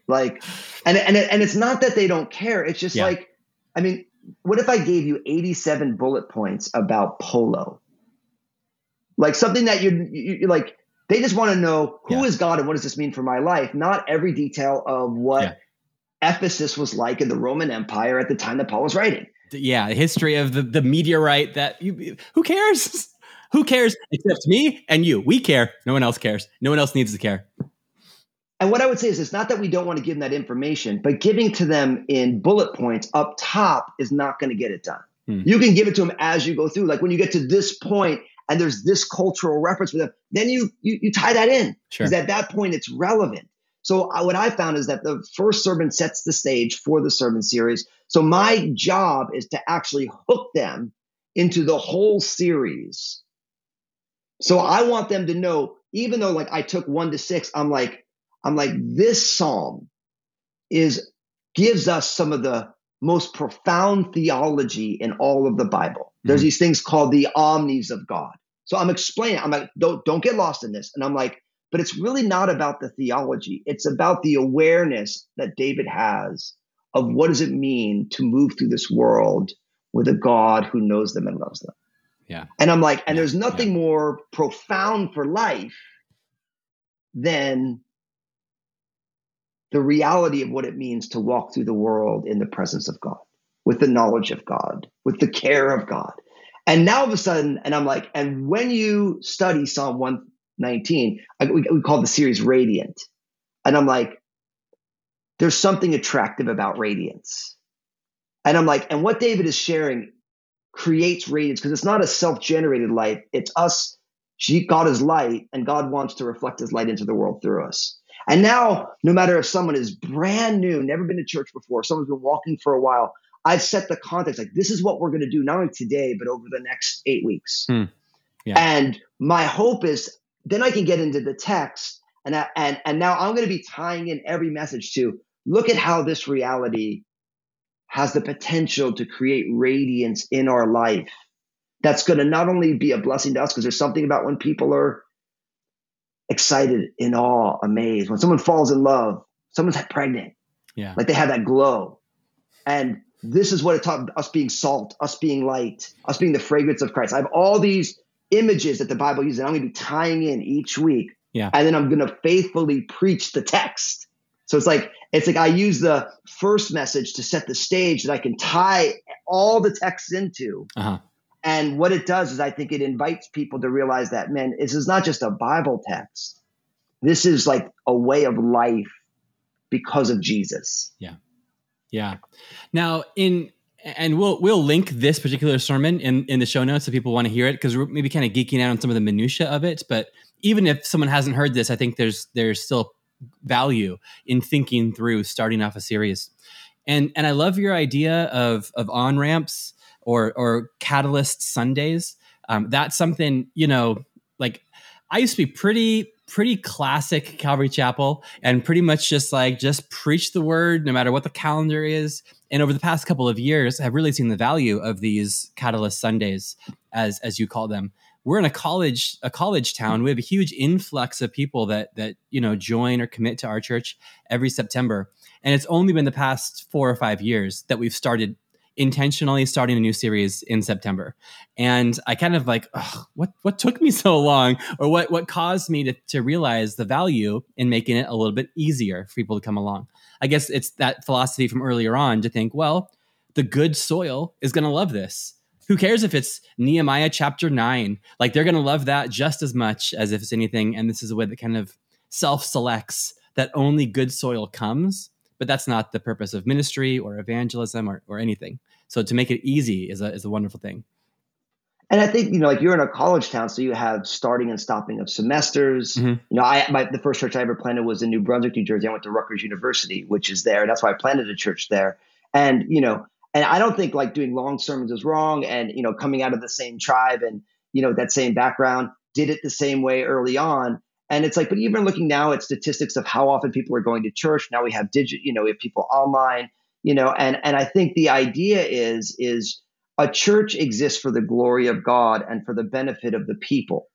like, and and and it's not that they don't care. It's just yeah. like, I mean, what if I gave you 87 bullet points about polo? Like something that you you like. They just want to know who yeah. is God and what does this mean for my life, not every detail of what yeah. Ephesus was like in the Roman Empire at the time that Paul was writing. Yeah, the history of the, the meteorite that you, who cares? <laughs> who cares except me and you? We care. No one else cares. No one else needs to care. And what I would say is it's not that we don't want to give them that information, but giving to them in bullet points up top is not going to get it done. Hmm. You can give it to them as you go through. Like when you get to this point, and there's this cultural reference with them, then you you, you tie that in Sure. because at that point it's relevant. So I, what I found is that the first sermon sets the stage for the sermon series. So my job is to actually hook them into the whole series. So I want them to know, even though like I took one to six, I'm like, I'm like, this psalm is gives us some of the most profound theology in all of the Bible. There's Mhm. these things called the omnis of God. So I'm explaining, I'm like, don't don't get lost in this. And I'm like, but it's really not about the theology. It's about the awareness that David has of what does it mean to move through this world with a God who knows them and loves them. Yeah. And I'm like, and Yeah, there's nothing more profound for life than the reality of what it means to walk through the world in the presence of God, with the knowledge of God, with the care of God. And now all of a sudden, and I'm like, and when you study Psalm 119, I, we, we call the series Radiant. And I'm like, there's something attractive about radiance. And I'm like, and what David is sharing creates radiance because it's not a self generated light, it's us. God is light, and God wants to reflect his light into the world through us. And now, no matter if someone is brand new, never been to church before, someone's been walking for a while, I've set the context like this is what we're going to do, not only today, but over the next eight weeks. Hmm. Yeah. And my hope is then I can get into the text, and I, and and now I'm going to be tying in every message to look at how this reality has the potential to create radiance in our life. That's going to not only be a blessing to us because there's something about when people are excited, in awe, amazed. When someone falls in love, someone's pregnant, Yeah. like they have that glow. And this is what it taught us being salt, us being light, us being the fragrance of Christ. I have all these images that the Bible uses, and I'm going to be tying in each week. Yeah. And then I'm going to faithfully preach the text. So it's like it's like I use the first message to set the stage that I can tie all the texts into. Uh-huh. And what it does is I think it invites people to realize that, man, this is not just a Bible text. This is like a way of life because of Jesus. Yeah. Yeah. Now, in and we'll we'll link this particular sermon in in the show notes if people want to hear it because we're maybe kind of geeking out on some of the minutia of it. But even if someone hasn't heard this, I think there's there's still value in thinking through starting off a series. And and I love your idea of of on ramps or or catalyst Sundays. Um, that's something you know like I used to be pretty pretty classic Calvary Chapel and pretty much just like just preach the word no matter what the calendar is. And over the past couple of years, I've really seen the value of these Catalyst Sundays, as as you call them. We're in a college a college town. We have a huge influx of people that that you know join or commit to our church every September. And it's only been the past four or five years that we've started intentionally starting a new series in September. And I kind of like, what what took me <laughs> so long, or what what caused me to to realize the value in making it a little bit easier for people to come along. I guess it's that philosophy from earlier on to think, well, the good soil is going to love this. Who cares if it's Nehemiah chapter nine? Like they're going to love that just as much as if it's anything. And this is a way that kind of self selects that only good soil comes. But that's not the purpose of ministry or evangelism or, or anything. So to make it easy is a, is a wonderful thing. And I think you know, like you're in a college town, so you have starting and stopping of semesters. Mhm. You know, I my, the first church I ever planted was in New Brunswick, New Jersey. I went to Rutgers University, which is there. That's why I planted a church there. And you know, and I don't think like doing long sermons is wrong. And you know, coming out of the same tribe and you know that same background, did it the same way early on. And it's like, but even looking now at statistics of how often people are going to church. Now we have digit, you know, we have people online, you know, and and I think the idea is is a church exists for the glory of God and for the benefit of the people,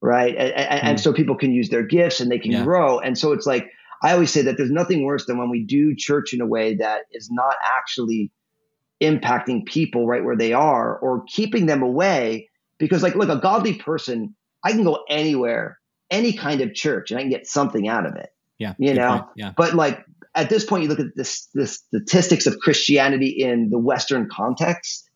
right? And, and, and so people can use their gifts and they can Yeah. grow. And so it's like I always say that there's nothing worse than when we do church in a way that is not actually impacting people right where they are or keeping them away. Because like, look, a godly person, I can go anywhere, any kind of church, and I can get something out of it. Yeah. You know, point. Yeah. But like at this point, you look at this, the statistics of Christianity in the Western context,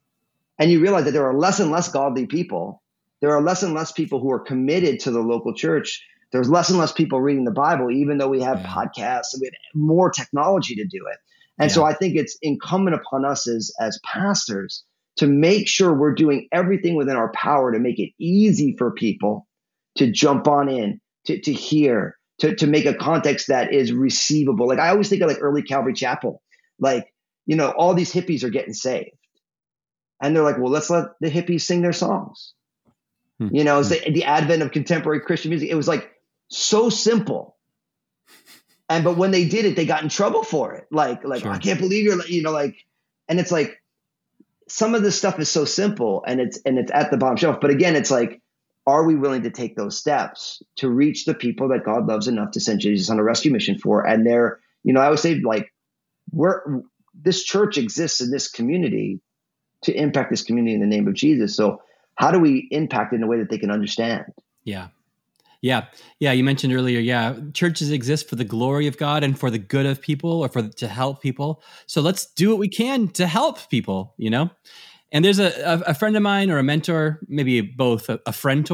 and you realize that there are less and less godly people. There are less and less people who are committed to the local church. There's less and less people reading the Bible, even though we have Yeah. podcasts and we have more technology to do it. And so I think it's incumbent upon us as as pastors to make sure we're doing everything within our power to make it easy for people to jump on in, to, to hear, to, to make a context that is receivable. Like I always think of like early Calvary Chapel, like, you know, all these hippies are getting saved. And they're like, well, let's let the hippies sing their songs. Hmm. You know, it's the, the advent of contemporary Christian music. It was like so simple. And but when they did it, they got in trouble for it. Like, like sure. I can't believe you're, you know, like, and it's like some of this stuff is so simple and it's and it's at the bottom shelf. But again, it's like, are we willing to take those steps to reach the people that God loves enough to send Jesus on a rescue mission for? And they're, you know, I would say like, we're this church exists in this community to impact this community in the name of Jesus. So how do we impact in a way that they can understand? Yeah. Yeah. Yeah. You mentioned earlier, yeah, churches exist for the glory of God and for the good of people or for to help people. So let's do what we can to help people, you know? And there's a, a, a friend of mine or a mentor, maybe both, a, a friend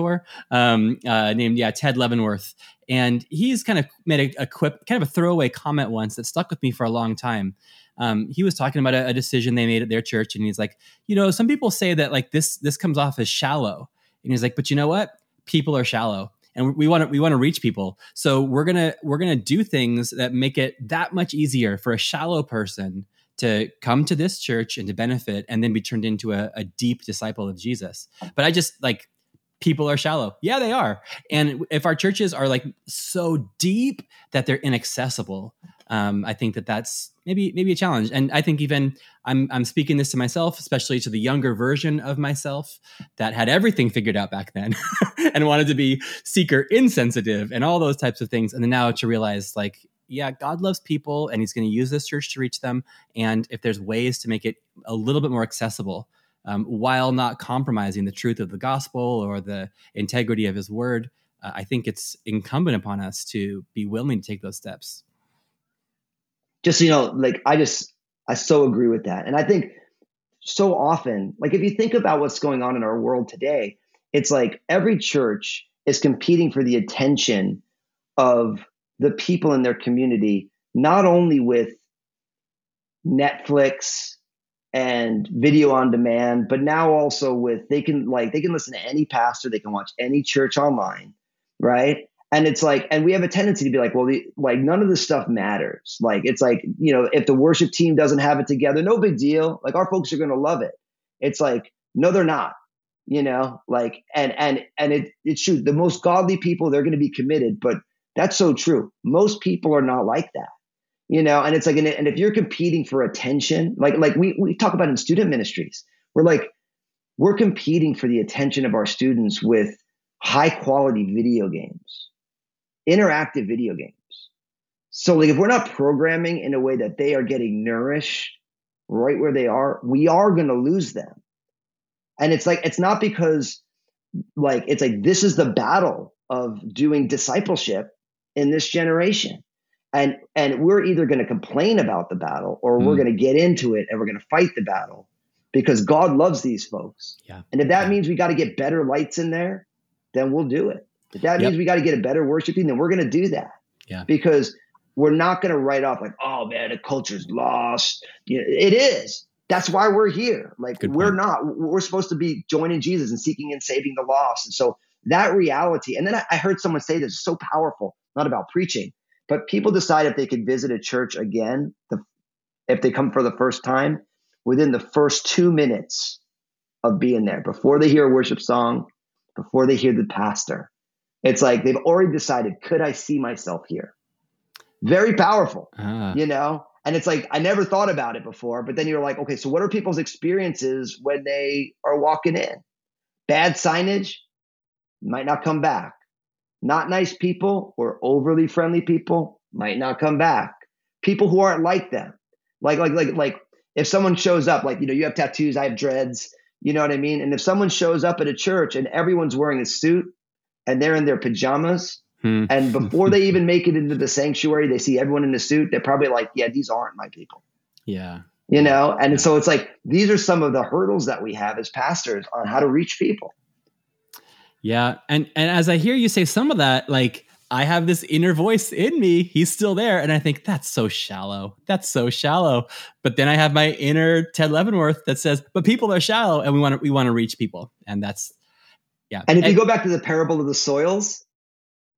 um, uh, named, yeah, Ted Leavenworth. And he's kind of made a, a quip, kind of a throwaway comment once that stuck with me for a long time um, he was talking about a, a, decision they made at their church, and he's like, you know, some people say that like this this comes off as shallow, and he's like, but you know what? People are shallow, and we want to we want to reach people, so we're gonna we're gonna do things that make it that much easier for a shallow person to come to this church and to benefit, and then be turned into a, a deep disciple of Jesus. But I just like people are shallow. Yeah, they are. And if our churches are like so deep that they're inaccessible, um, I think that that's maybe maybe a challenge. And I think even I'm I'm speaking this to myself, especially to the younger version of myself that had everything figured out back then <laughs> and wanted to be seeker insensitive and all those types of things. And then now to realize like yeah, God loves people and he's going to use this church to reach them. And if there's ways to make it a little bit more accessible um, while not compromising the truth of the gospel or the integrity of his word, uh, I think it's incumbent upon us to be willing to take those steps just you know like i just i so agree with that and i think so often like if you think about what's going on in our world today it's like every church is competing for the attention of the people in their community not only with netflix and video on demand but now also with they can like they can listen to any pastor they can watch any church online right? And it's like and we have a tendency to be like well the, like none of this stuff matters. Like it's like you know if the worship team doesn't have it together no big deal. Like our folks are going to love it. It's like no they're not you know? Like and and and it it true. The most godly people they're going to be committed but that's so true most people are not like that you know and it's like and, if you're competing for attention like like we we talk about in student ministries we're like we're competing for the attention of our students with high quality video games interactive video games. So like if we're not programming in a way that they are getting nourished right where they are, we are going to lose them. And it's like it's not because like it's like this is the battle of doing discipleship in this generation. And and we're either going to complain about the battle or mm. we're going to get into it and we're going to fight the battle because God loves these folks. Yeah. And if that yeah. means we got to get better lights in there, then we'll do it. If that means we got to get a better worship team, then we're going to do that. Yeah. Because we're not going to write off like, oh man, the culture's lost. You know, it is. That's why we're here. Like we're not. We're supposed to be joining Jesus and seeking and saving the lost. And so that reality. And then I, I heard someone say this so powerful. Not about preaching, but people decide if they could visit a church again, the, if they come for the first time, within the first two minutes of being there, before they hear a worship song, before they hear the pastor, it's like they've already decided, could I see myself here? Very powerful, uh. you know? And it's like, I never thought about it before, but then you're like, okay, so what are people's experiences when they are walking in? Bad signage might not come back. Not nice people or overly friendly people might not come back. People who aren't like them. Like, like, like, like if someone shows up, like, you know, you have tattoos, I have dreads, you know what I mean? And if someone shows up at a church and everyone's wearing a suit and they're in their pajamas. Hmm. And before they even make it into the sanctuary, they see everyone in the suit. They're probably like, yeah, these aren't my people. Yeah. You know, and yeah. so it's like these are some of the hurdles that we have as pastors on how to reach people. Yeah. And and as I hear you say some of that, like I have this inner voice in me. He's still there. And I think that's so shallow. That's so shallow. But then I have my inner Ted Leavenworth that says, but people are shallow and we want to we want to reach people. And that's yeah. And if and, you go back to the parable of the soils,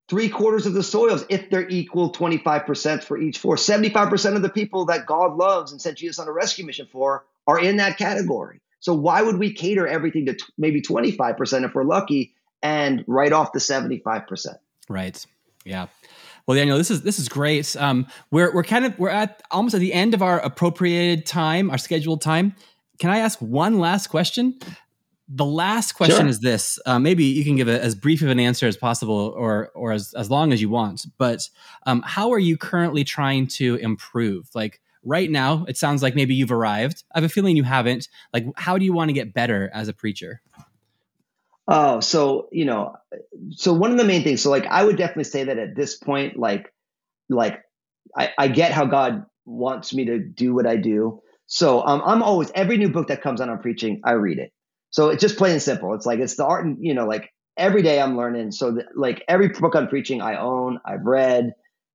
three quarters of the soils, if they're equal 25% for each floor, 75% of the people that God loves and sent Jesus on a rescue mission for are in that category. So why would we cater everything to t- maybe 25% if we're lucky and write off the 75%? Right. Yeah. Well, Daniel, this is this is great. Um, we're we're kind of we're at almost at the end of our appropriated time, our scheduled time. Can I ask one last question? The last question sure. is this. Uh, maybe you can give a, as brief of an answer as possible, or or as as long as you want. But um, how are you currently trying to improve? Like right now, it sounds like maybe you've arrived. I have a feeling you haven't. Like, how do you want to get better as a preacher? Oh, so you know, so one of the main things. So like, I would definitely say that at this point, like, like I, I get how God wants me to do what I do. So um, I'm always every new book that comes out on preaching, I read it. So it's just plain and simple. It's like it's the art, and you know, like every day I'm learning. So that, like every book on preaching, I own, I've read.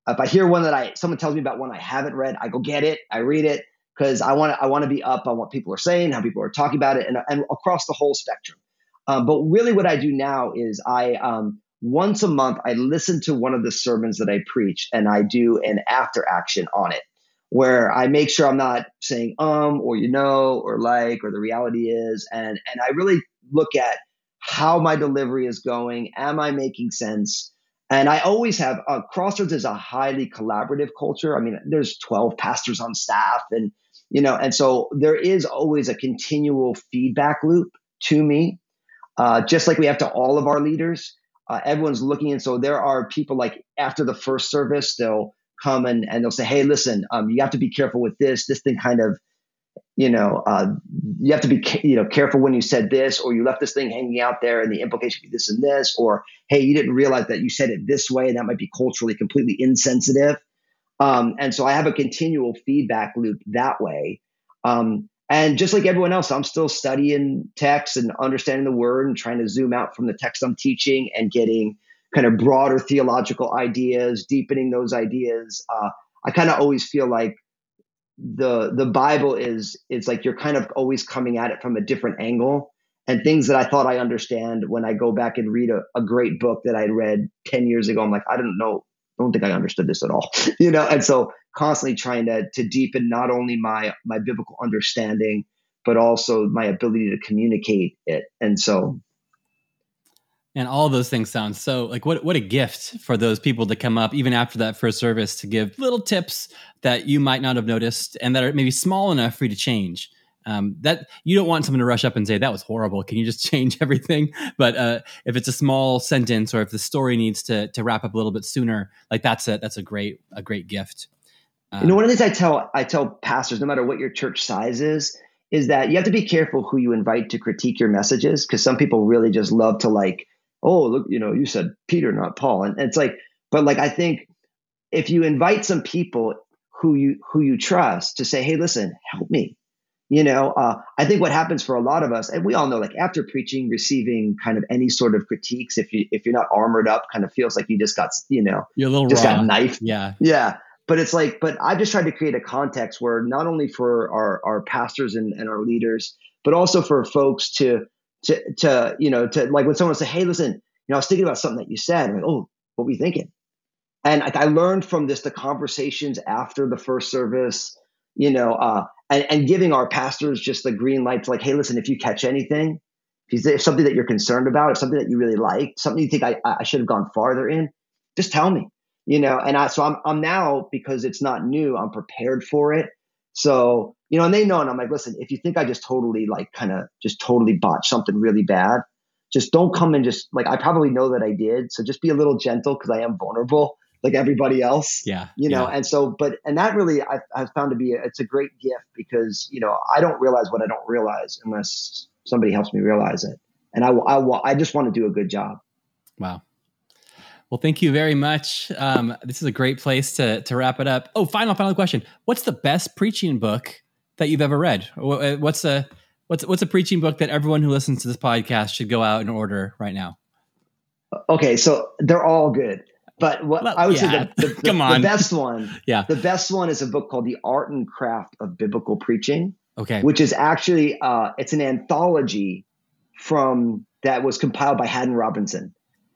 If I hear one that I someone tells me about one I haven't read, I go get it, I read it because I want to I want to be up on what people are saying, how people are talking about it, and, and across the whole spectrum. Um, but really, what I do now is I um, once a month I listen to one of the sermons that I preach, and I do an after action on it, where I make sure I'm not saying um or you know or like or the reality is, and and I really look at how my delivery is going. Am I making sense? And I always have uh, Crossroads is a highly collaborative culture. I mean, there's 12 pastors on staff, and you know, and so there is always a continual feedback loop to me, uh, just like we have to all of our leaders. Uh, everyone's looking, and so there are people like after the first service, they'll come and, and they'll say, "Hey, listen, um, you have to be careful with this. This thing kind of you know, uh, you have to be, you know, careful when you said this, or you left this thing hanging out there, and the implication could be this and this, or hey, you didn't realize that you said it this way, and that might be culturally completely insensitive. Um, and so I have a continual feedback loop that way. Um, and just like everyone else, I'm still studying text and understanding the word and trying to zoom out from the text I'm teaching and getting kind of broader theological ideas, deepening those ideas. Uh, I kind of always feel like the the Bible is it's like you're kind of always coming at it from a different angle and things that I thought I understand when I go back and read a, a great book that I read 10 years ago, I'm like, I don't know, I don't think I understood this at all. <laughs> you know, and so constantly trying to to deepen not only my my biblical understanding, but also my ability to communicate it. And so and all those things sound so like what what a gift for those people to come up even after that first service to give little tips that you might not have noticed and that are maybe small enough for you to change. Um, that you don't want someone to rush up and say that was horrible. Can you just <laughs> change everything? But uh, if it's a small sentence or if the story needs to to wrap up a little bit sooner, like that's a that's a great a great gift. Um, you know, one of the things I tell I tell pastors, no matter what your church size is, is that you have to be careful who you invite to critique your messages because some people really just love to like oh, look, you know, you said Peter, not Paul. And, and it's like, but like, I think if you invite some people who you, who you trust to say, Hey, listen, help me, you know, uh, I think what happens for a lot of us, and we all know, like after preaching, receiving kind of any sort of critiques, if you if you're not armored up, kind of feels like you just got, you know, you're a little just raw. got knifed. Yeah, yeah. But it's like, but I just tried to create a context where not only for our our pastors and, and our leaders, but also for folks to to to you know to like when someone say, hey, listen, you know, I was thinking about something that you said. I'm like, oh, what were you thinking? And like, I learned from this the conversations after the first service, you know, uh, and, and giving our pastors just the green light to like, hey, listen, if you catch anything, if, you, if something that you're concerned about, if something that you really like, something you think I, I should have gone farther in, just tell me, you know. And I so I'm I'm now because it's not new, I'm prepared for it. So, you know, and they know, and I'm like, listen, if you think I just totally like kind of just totally botched something really bad, just don't come and just like, I probably know that I did. So just be a little gentle because I am vulnerable like everybody else. Yeah. You know, yeah. and so, but, and that really I, have found to be, a, it's a great gift because, you know, I don't realize what I don't realize unless somebody helps me realize it. And I, I, I just want to do a good job. Wow. Well, thank you very much. Um, this is a great place to to wrap it up. Oh, final final question: What's the best preaching book that you've ever read? Uh, what's a what's what's a preaching book that everyone who listens to this podcast should go out and order right now? Okay, so they're all good. But what well, I would yeah. say the, <laughs> the, Come on. the best one, <laughs> yeah, the best one is a book called The Art and Craft of Biblical Preaching. Okay, which is actually uh, it's an anthology from that was compiled by Haddon Robinson,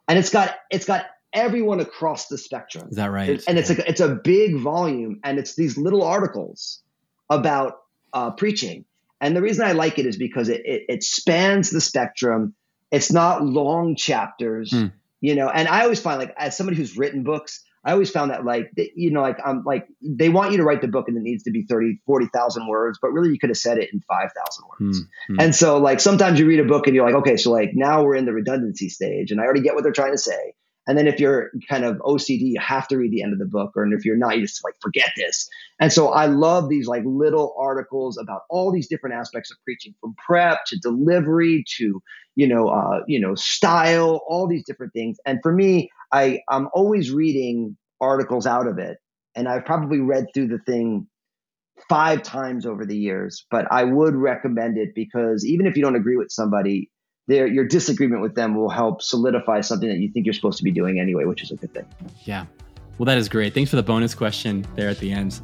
and it's got it's got everyone across the spectrum. Is that right? And it's a it's a big volume, and it's these little articles about uh, preaching. And the reason I like it is because it, it, it spans the spectrum. It's not long chapters, mm. You know. And I always find like as somebody who's written books, I always found that like you know like I'm like they want you to write the book and it needs to be 30 40,000 words but really you could have said it in 5,000 words. Mm-hmm. And so like sometimes you read a book and you're like okay so like now we're in the redundancy stage and I already get what they're trying to say. And then if you're kind of OCD you have to read the end of the book or and if you're not you just like forget this. And so I love these like little articles about all these different aspects of preaching from prep to delivery to you know uh you know style all these different things. And for me I I'm always reading articles out of it, and I've probably read through the thing five times over the years. But I would recommend it because even if you don't agree with somebody, their your disagreement with them will help solidify something that you think you're supposed to be doing anyway, which is a good thing. Yeah. Well, that is great. Thanks for the bonus question there at the end.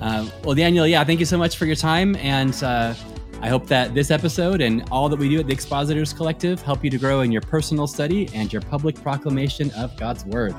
Uh, well, Daniel, yeah, thank you so much for your time. And uh, I hope that this episode and all that we do at the Expositors Collective help you to grow in your personal study and your public proclamation of God's Word.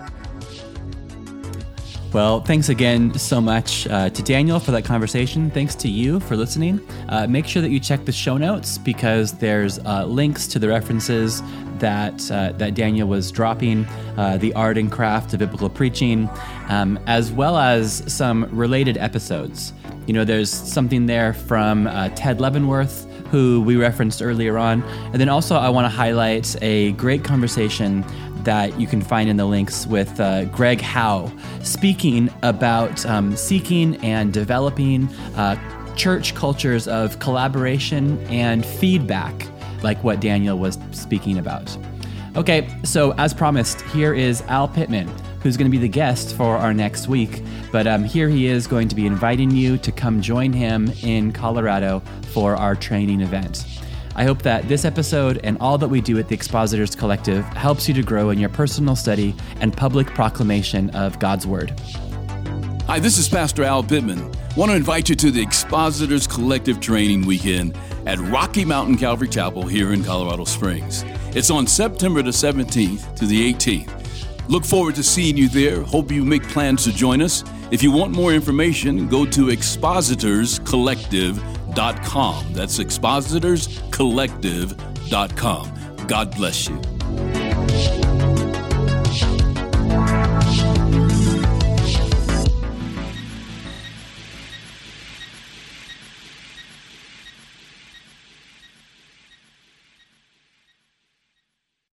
Well, thanks again so much uh, to Daniel for that conversation. Thanks to you for listening. Uh, make sure that you check the show notes because there's uh, links to the references that uh, that Daniel was dropping, uh, the art and craft of biblical preaching, um, as well as some related episodes. You know, there's something there from uh, Ted Leavenworth, who we referenced earlier on. And then also, I want to highlight a great conversation that you can find in the links with uh, Greg Howe, speaking about um, seeking and developing uh, church cultures of collaboration and feedback, like what Daniel was speaking about. Okay, so as promised, here is Al Pittman who's going to be the guest for our next week. But um, here he is going to be inviting you to come join him in Colorado for our training event. I hope that this episode and all that we do at the Expositors Collective helps you to grow in your personal study and public proclamation of God's Word. Hi, this is Pastor Al Pittman. I want to invite you to the Expositors Collective Training Weekend at Rocky Mountain Calvary Chapel here in Colorado Springs. It's on September the 17th to the 18th. Look forward to seeing you there. Hope you make plans to join us. If you want more information, go to expositorscollective.com. That's expositorscollective.com. God bless you.